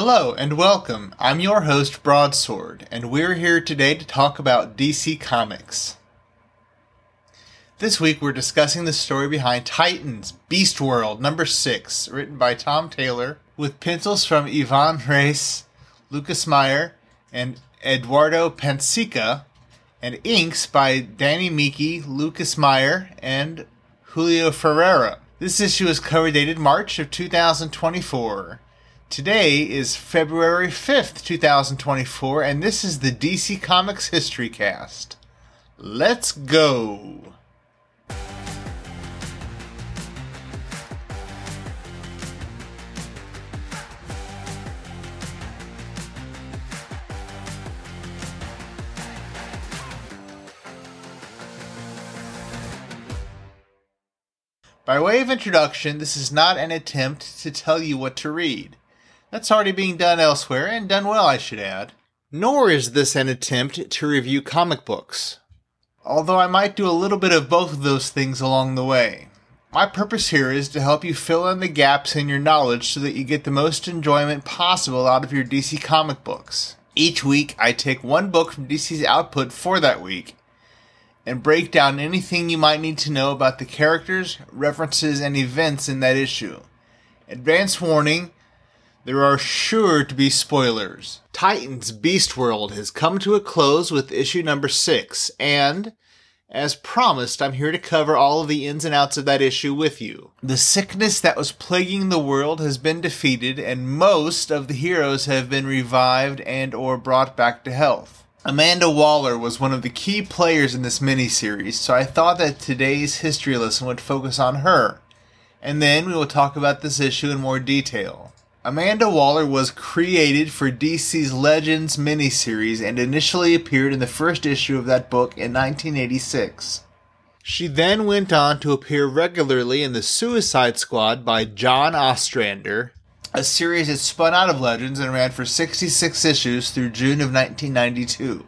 Hello and welcome. I'm your host, Broadsword, and we're here today to talk about DC Comics. This week we're discussing the story behind Titans Beast World number 6, written by Tom Taylor, with pencils from Ivan Reis, Lucas Meyer, and Eduardo Pansica, and inks by Danny Miki, Lucas Meyer, and Julio Ferreira. This issue is cover dated March of 2024. Today is February 5th, 2024, and this is the DC Comics History Cast. Let's go! By way of introduction, this is not an attempt to tell you what to read. That's already being done elsewhere, and done well, I should add. Nor is this an attempt to review comic books. Although I might do a little bit of both of those things along the way. My purpose here is to help you fill in the gaps in your knowledge so that you get the most enjoyment possible out of your DC comic books. Each week, I take one book from DC's output for that week and break down anything you might need to know about the characters, references, and events in that issue. Advance warning there are sure to be spoilers. Titans Beast World has come to a close with issue number 6, and, as promised, I'm here to cover all of the ins and outs of that issue with you. The sickness that was plaguing the world has been defeated, and most of the heroes have been revived and or brought back to health. Amanda Waller was one of the key players in this miniseries, so I thought that today's history lesson would focus on her. And then we will talk about this issue in more detail. Amanda Waller was created for DC's Legends miniseries and initially appeared in the first issue of that book in 1986. She then went on to appear regularly in The Suicide Squad by John Ostrander, a series that spun out of Legends and ran for 66 issues through June of 1992.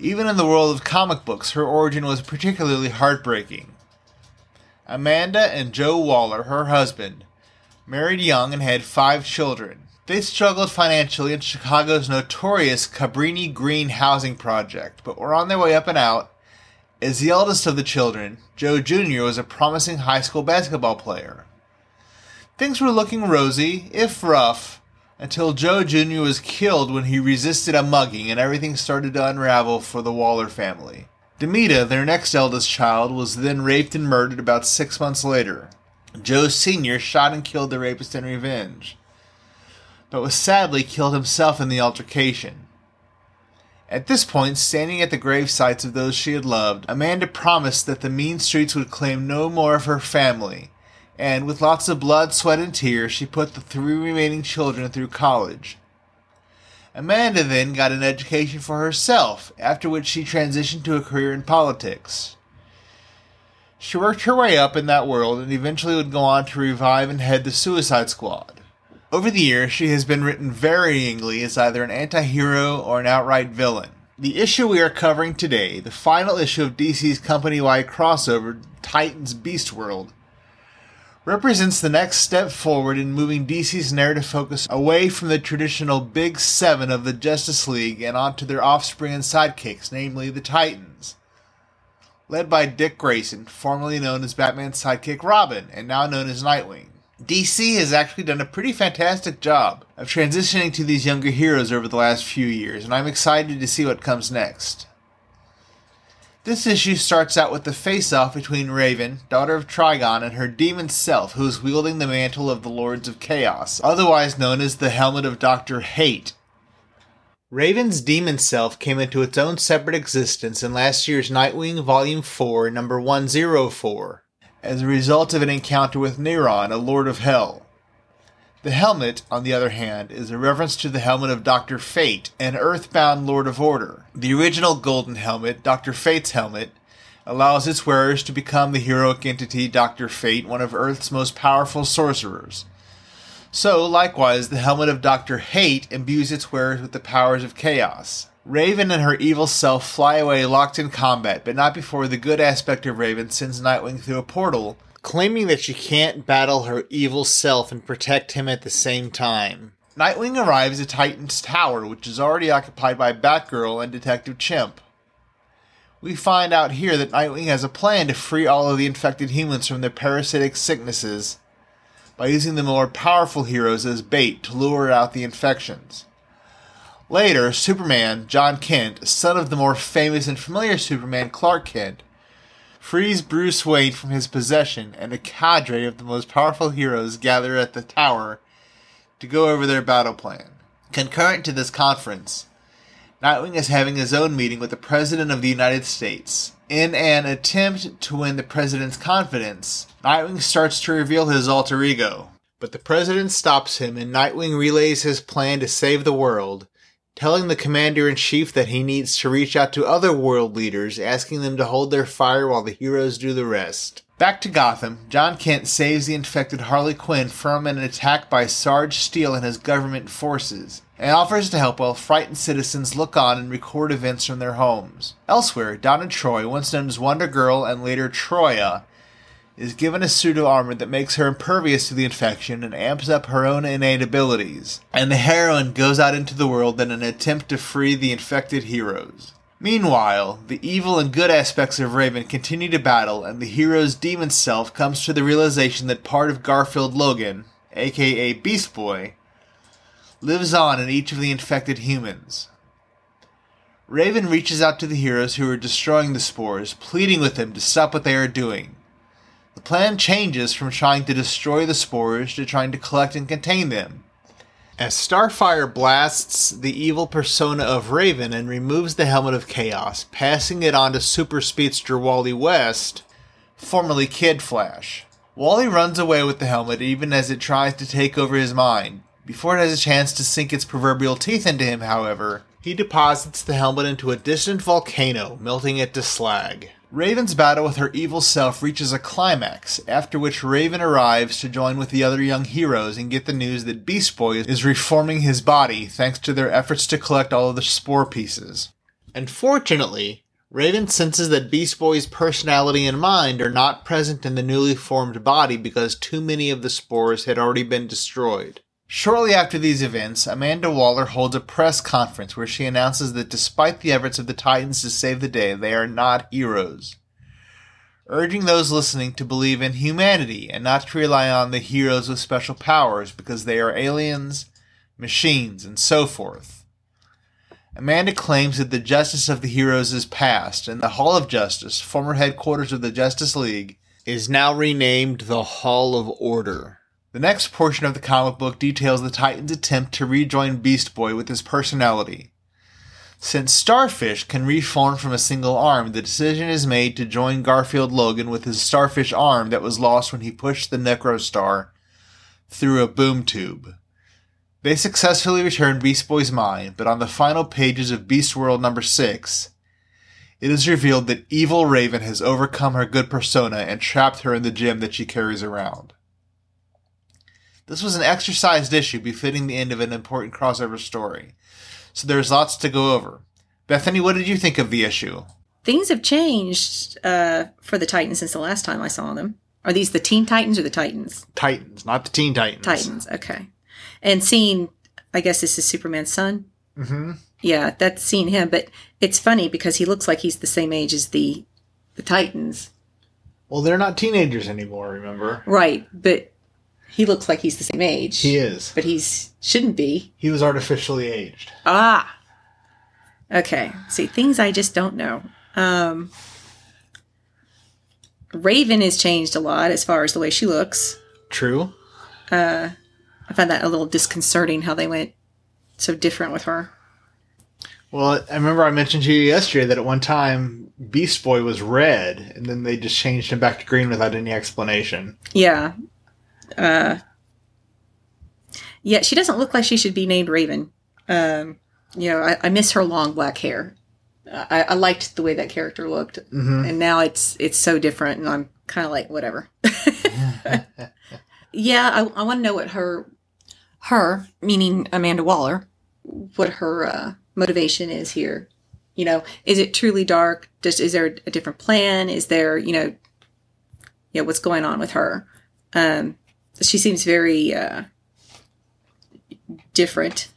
Even in the world of comic books, her origin was particularly heartbreaking. Amanda and Joe Waller, her husband, married young and had five children. They struggled financially in Chicago's notorious Cabrini Green housing project, but were on their way up and out. As the eldest of the children, Joe Jr. was a promising high school basketball player. Things were looking rosy, if rough, until Joe Jr. was killed when he resisted a mugging and everything started to unravel for the Waller family. Damita, their next eldest child, was then raped and murdered about six months later. Joe Sr. shot and killed the rapist in revenge, but was sadly killed himself in the altercation. At this point, standing at the grave sites of those she had loved, Amanda promised that the mean streets would claim no more of her family and with lots of blood, sweat, and tears, she put the three remaining children through college. Amanda then got an education for herself, after which she transitioned to a career in politics. She worked her way up in that world and eventually would go on to revive and head the Suicide Squad. Over the years, she has been written varyingly as either an anti hero or an outright villain. The issue we are covering today, the final issue of DC's company wide crossover, Titans Beast World, represents the next step forward in moving DC's narrative focus away from the traditional Big Seven of the Justice League and onto their offspring and sidekicks, namely the Titans. Led by Dick Grayson, formerly known as Batman's sidekick Robin, and now known as Nightwing. DC has actually done a pretty fantastic job of transitioning to these younger heroes over the last few years, and I'm excited to see what comes next. This issue starts out with the face off between Raven, daughter of Trigon, and her demon self, who is wielding the mantle of the Lords of Chaos, otherwise known as the Helmet of Dr. Hate. Raven's demon self came into its own separate existence in last year's Nightwing Volume 4, number 104, as a result of an encounter with Neron, a Lord of Hell. The helmet, on the other hand, is a reference to the helmet of Dr. Fate, an earthbound Lord of Order. The original golden helmet, Dr. Fate's helmet, allows its wearers to become the heroic entity Dr. Fate, one of Earth's most powerful sorcerers. So, likewise, the helmet of Dr. Hate imbues its wearers with the powers of chaos. Raven and her evil self fly away locked in combat, but not before the good aspect of Raven sends Nightwing through a portal claiming that she can't battle her evil self and protect him at the same time. Nightwing arrives at Titan's tower, which is already occupied by Batgirl and Detective Chimp. We find out here that Nightwing has a plan to free all of the infected humans from their parasitic sicknesses by using the more powerful heroes as bait to lure out the infections. Later, Superman, Jon Kent, son of the more famous and familiar Superman, Clark Kent, frees Bruce Wayne from his possession, and a cadre of the most powerful heroes gather at the tower to go over their battle plan. Concurrent to this conference, Nightwing is having his own meeting with the President of the United States. In an attempt to win the President's confidence, Nightwing starts to reveal his alter ego. But the President stops him and Nightwing relays his plan to save the world, telling the Commander in Chief that he needs to reach out to other world leaders, asking them to hold their fire while the heroes do the rest. Back to Gotham, Jon Kent saves the infected Harley Quinn from an attack by Sarge Steel and his government forces and offers to help while frightened citizens look on and record events from their homes. Elsewhere, Donna Troy, once known as Wonder Girl and later Troia, is given a pseudo armor that makes her impervious to the infection and amps up her own innate abilities. And the heroine goes out into the world in an attempt to free the infected heroes. Meanwhile, the evil and good aspects of Raven continue to battle, and the hero's demon self comes to the realization that part of Garfield Logan, aka Beast Boy, lives on in each of the infected humans. Raven reaches out to the heroes who are destroying the spores, pleading with them to stop what they are doing. The plan changes from trying to destroy the spores to trying to collect and contain them. As Starfire blasts the evil persona of Raven and removes the helmet of chaos, passing it on to super speedster Wally West, formerly Kid Flash. Wally runs away with the helmet even as it tries to take over his mind, before it has a chance to sink its proverbial teeth into him, however, he deposits the helmet into a distant volcano, melting it to slag. Raven's battle with her evil self reaches a climax, after which Raven arrives to join with the other young heroes and get the news that Beast Boy is reforming his body thanks to their efforts to collect all of the spore pieces. Unfortunately, Raven senses that Beast Boy's personality and mind are not present in the newly formed body because too many of the spores had already been destroyed. Shortly after these events, Amanda Waller holds a press conference where she announces that despite the efforts of the Titans to save the day, they are not heroes. Urging those listening to believe in humanity and not to rely on the heroes with special powers because they are aliens, machines, and so forth. Amanda claims that the justice of the heroes is past, and the Hall of Justice, former headquarters of the Justice League, is now renamed the Hall of Order. The next portion of the comic book details the Titan's attempt to rejoin Beast Boy with his personality. Since Starfish can reform from a single arm, the decision is made to join Garfield Logan with his Starfish arm that was lost when he pushed the Necrostar through a boom tube. They successfully return Beast Boy's mind, but on the final pages of Beast World number 6, it is revealed that evil Raven has overcome her good persona and trapped her in the gem that she carries around. This was an exercised issue befitting the end of an important crossover story. So there's lots to go over. Bethany, what did you think of the issue? Things have changed uh, for the Titans since the last time I saw them. Are these the Teen Titans or the Titans? Titans, not the Teen Titans. Titans, okay. And seeing, I guess this is Superman's son. Mm-hmm. Yeah, that's seeing him. But it's funny because he looks like he's the same age as the the Titans. Well, they're not teenagers anymore. Remember? Right, but he looks like he's the same age. He is. But he's shouldn't be. He was artificially aged. Ah. Okay. See, things I just don't know. Um Raven has changed a lot as far as the way she looks. True. Uh I find that a little disconcerting how they went so different with her. Well, I remember I mentioned to you yesterday that at one time Beast Boy was red, and then they just changed him back to green without any explanation. Yeah, uh, yeah, she doesn't look like she should be named Raven. Um, you know, I, I, miss her long black hair. I, I, liked the way that character looked, mm-hmm. and now it's it's so different, and I'm kind of like whatever. yeah, I, I want to know what her her meaning Amanda Waller, what her uh, motivation is here. You know, is it truly dark? Just is there a different plan? Is there you know, yeah, what's going on with her? Um, she seems very uh, different,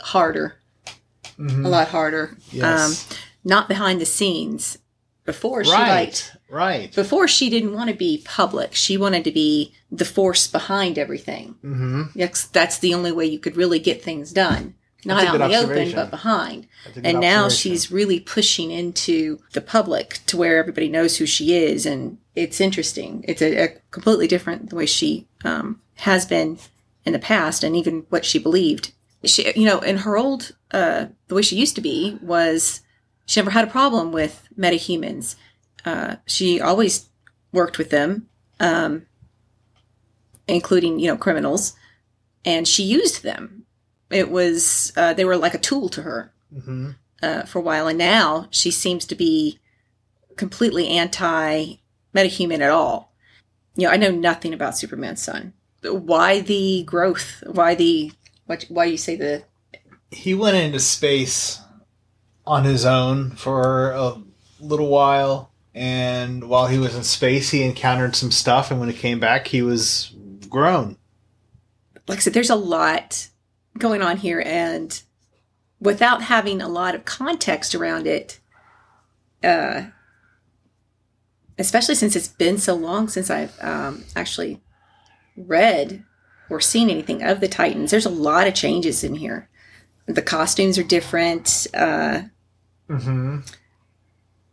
harder, a lot harder. Mm-hmm. Yes. Um, not behind the scenes. Before she right. liked right. before she didn't want to be public. She wanted to be the force behind everything. Mm-hmm. That's that's the only way you could really get things done. Not out in the open, but behind. That's a good And now she's really pushing into the public to where everybody knows who she is, and it's interesting. It's a, a completely different the way she um, has been in the past, and even what she believed. She, you know, in her old, uh, the way she used to be was she never had a problem with metahumans. Uh, she always worked with them, um, including you know criminals, and she used them. It was uh, they were like a tool to her Mm-hmm. uh, for a while, and now she seems to be completely anti metahuman at all. You know, I know nothing about Superman's son. Why the growth? Why the what? Why you say the? He went into space on his own for a little while, and while he was in space, he encountered some stuff, and when he came back, he was grown. Like I said, there's a lot going on here, and without having a lot of context around it, uh, especially since it's been so long since I've um, actually read or seen anything of the Titans, there's a lot of changes in here. The costumes are different. Uh, Mm-hmm.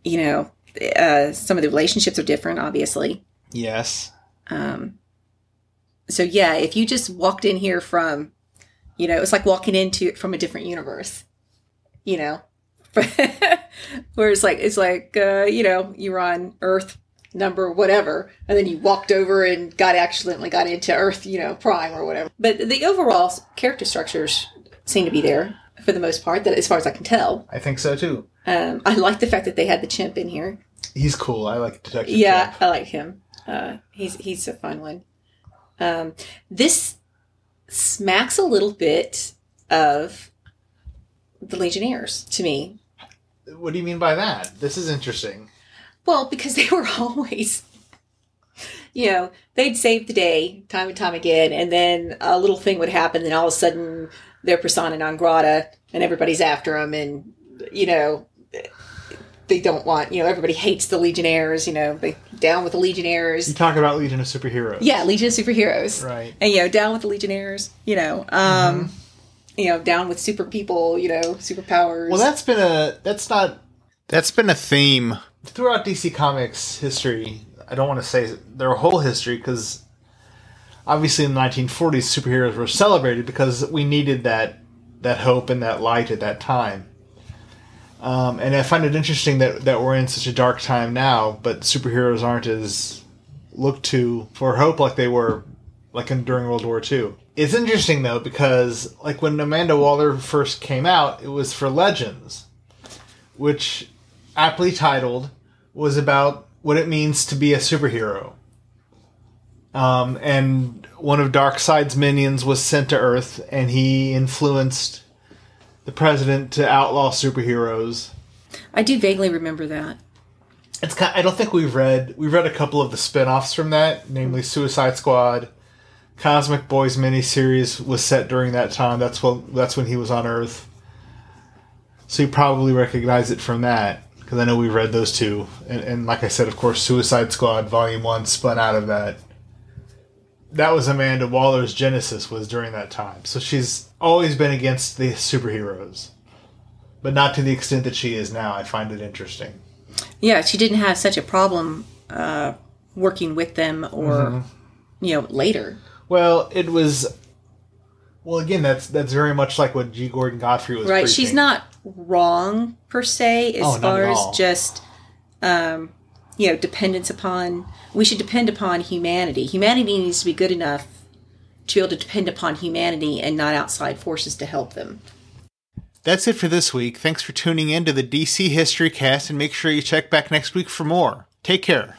you know, uh, some of the relationships are different, obviously. Yes. Um, so yeah, if you just walked in here from, you know, it's like walking into it from a different universe, you know, where it's like it's like uh, you know you were on Earth number whatever, and then you walked over and got accidentally got into Earth, you know, Prime or whatever. But the overall character structures seem to be there for the most part, that as far as I can tell. I think so too. Um, I like the fact that they had the chimp in here. He's cool. I like Detective. Yeah, Chimp. I like him. Uh, he's he's a fun one. Um, this smacks a little bit of the Legionnaires to me. What do you mean by that? This is interesting. Well, because they were always, you know, they'd save the day time and time again, and then a little thing would happen, and all of a sudden they're persona non grata, and everybody's after them, and you know. They don't want, you know, everybody hates the Legionnaires, you know, they down with the Legionnaires. You talk about Legion of Superheroes. Yeah, Legion of Superheroes. Right. And you know, down with the Legionnaires, you know, um you know, down with super people, you know, superpowers. Well, that's been a that's not that's been a theme throughout DC Comics history. I don't want to say their whole history because obviously in the 1940s superheroes were celebrated because we needed that that hope and that light at that time. Um, and I find it interesting that that we're in such a dark time now, but superheroes aren't as looked to for hope like they were like in, during World War II. It's interesting though because like when Amanda Waller first came out, it was for Legends, which aptly titled was about what it means to be a superhero. Um, and one of Darkseid's minions was sent to Earth, and he influenced the president to outlaw superheroes. I do vaguely remember that. It's kind. I don't think we've read. We've read a couple of the spin-offs from that, namely Suicide Squad, Cosmic Boys miniseries was set during that time. That's when that's when he was on Earth. So you probably recognize it from that because I know we've read those two, and, and like I said, of course, Suicide Squad Volume One spun out of that. That was Amanda Waller's genesis was during that time. So she's always been against the superheroes, but not to the extent that she is now. I find it interesting. Yeah, she didn't have such a problem uh working with them or Mm-hmm. you know, later. Well, it was. Well, again, that's that's very much like what G. Gordon Godfrey was. Right. preaching. She's not wrong per se as Oh, far as just um you know, dependence upon we should depend upon humanity. Humanity needs to be good enough to be able to depend upon humanity and not outside forces to help them. That's it for this week. Thanks for tuning in to the DC History Cast, and make sure you check back next week for more. Take care.